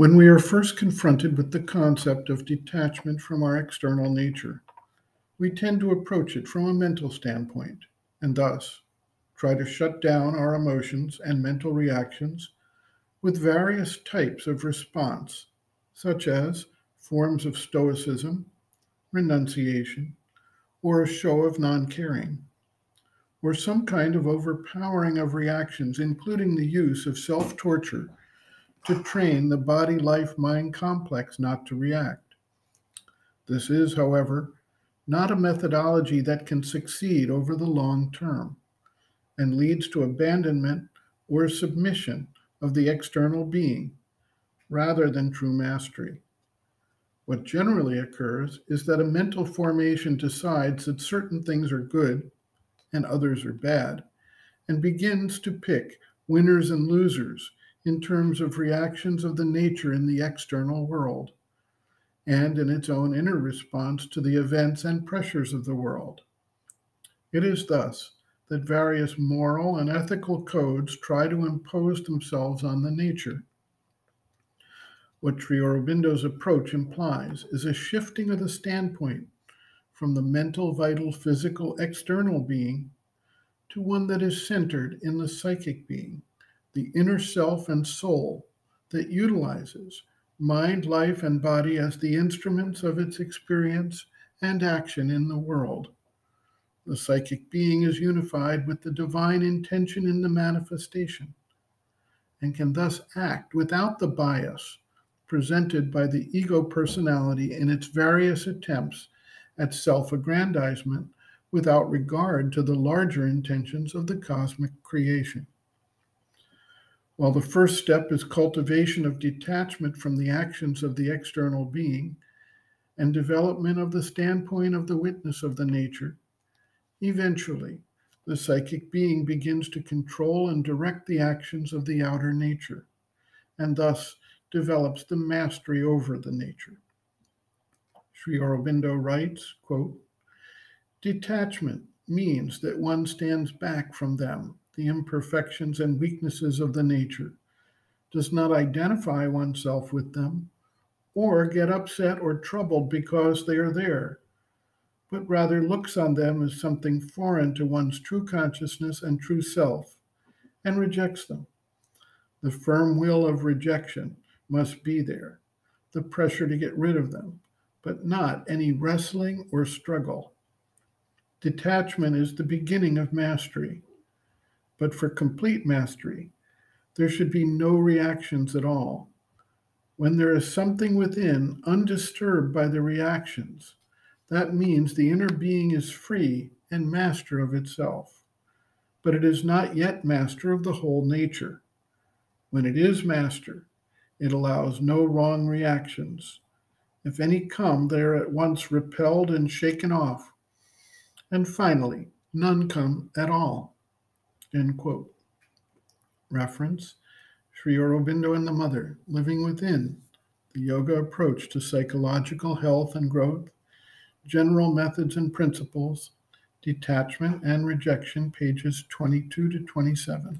When we are first confronted with the concept of detachment from our external nature, we tend to approach it from a mental standpoint and thus try to shut down our emotions and mental reactions with various types of response, such as forms of stoicism, renunciation, or a show of non caring, or some kind of overpowering of reactions, including the use of self torture to train the body life mind complex not to react. This is, however, not a methodology that can succeed over the long term and leads to abandonment or submission of the external being rather than true mastery. What generally occurs is that a mental formation decides that certain things are good and others are bad and begins to pick winners and losers in terms of reactions of the nature in the external world and in its own inner response to the events and pressures of the world. It is thus that various moral and ethical codes try to impose themselves on the nature. What Sri Aurobindo's approach implies is a shifting of the standpoint from the mental, vital, physical, external being to one that is centered in the psychic being the inner self and soul that utilizes mind, life, and body as the instruments of its experience and action in the world. The psychic being is unified with the divine intention in the manifestation and can thus act without the bias presented by the ego personality in its various attempts at self aggrandizement without regard to the larger intentions of the cosmic creation. While the first step is cultivation of detachment from the actions of the external being and development of the standpoint of the witness of the nature, eventually the psychic being begins to control and direct the actions of the outer nature and thus develops the mastery over the nature. Sri Aurobindo writes, quote, Detachment means that one stands back from them the imperfections and weaknesses of the nature, does not identify oneself with them, or get upset or troubled because they are there, but rather looks on them as something foreign to one's true consciousness and true self, and rejects them. The firm will of rejection must be there, the pressure to get rid of them, but not any wrestling or struggle. Detachment is the beginning of mastery. But for complete mastery, there should be no reactions at all. When there is something within undisturbed by the reactions, that means the inner being is free and master of itself. But it is not yet master of the whole nature. When it is master, it allows no wrong reactions. If any come, they are at once repelled and shaken off. And finally, none come at all. End quote. Reference Sri Aurobindo and the Mother, Living Within, the Yoga Approach to Psychological Health and Growth, General Methods and Principles, Detachment and Rejection, pages 22 to 27.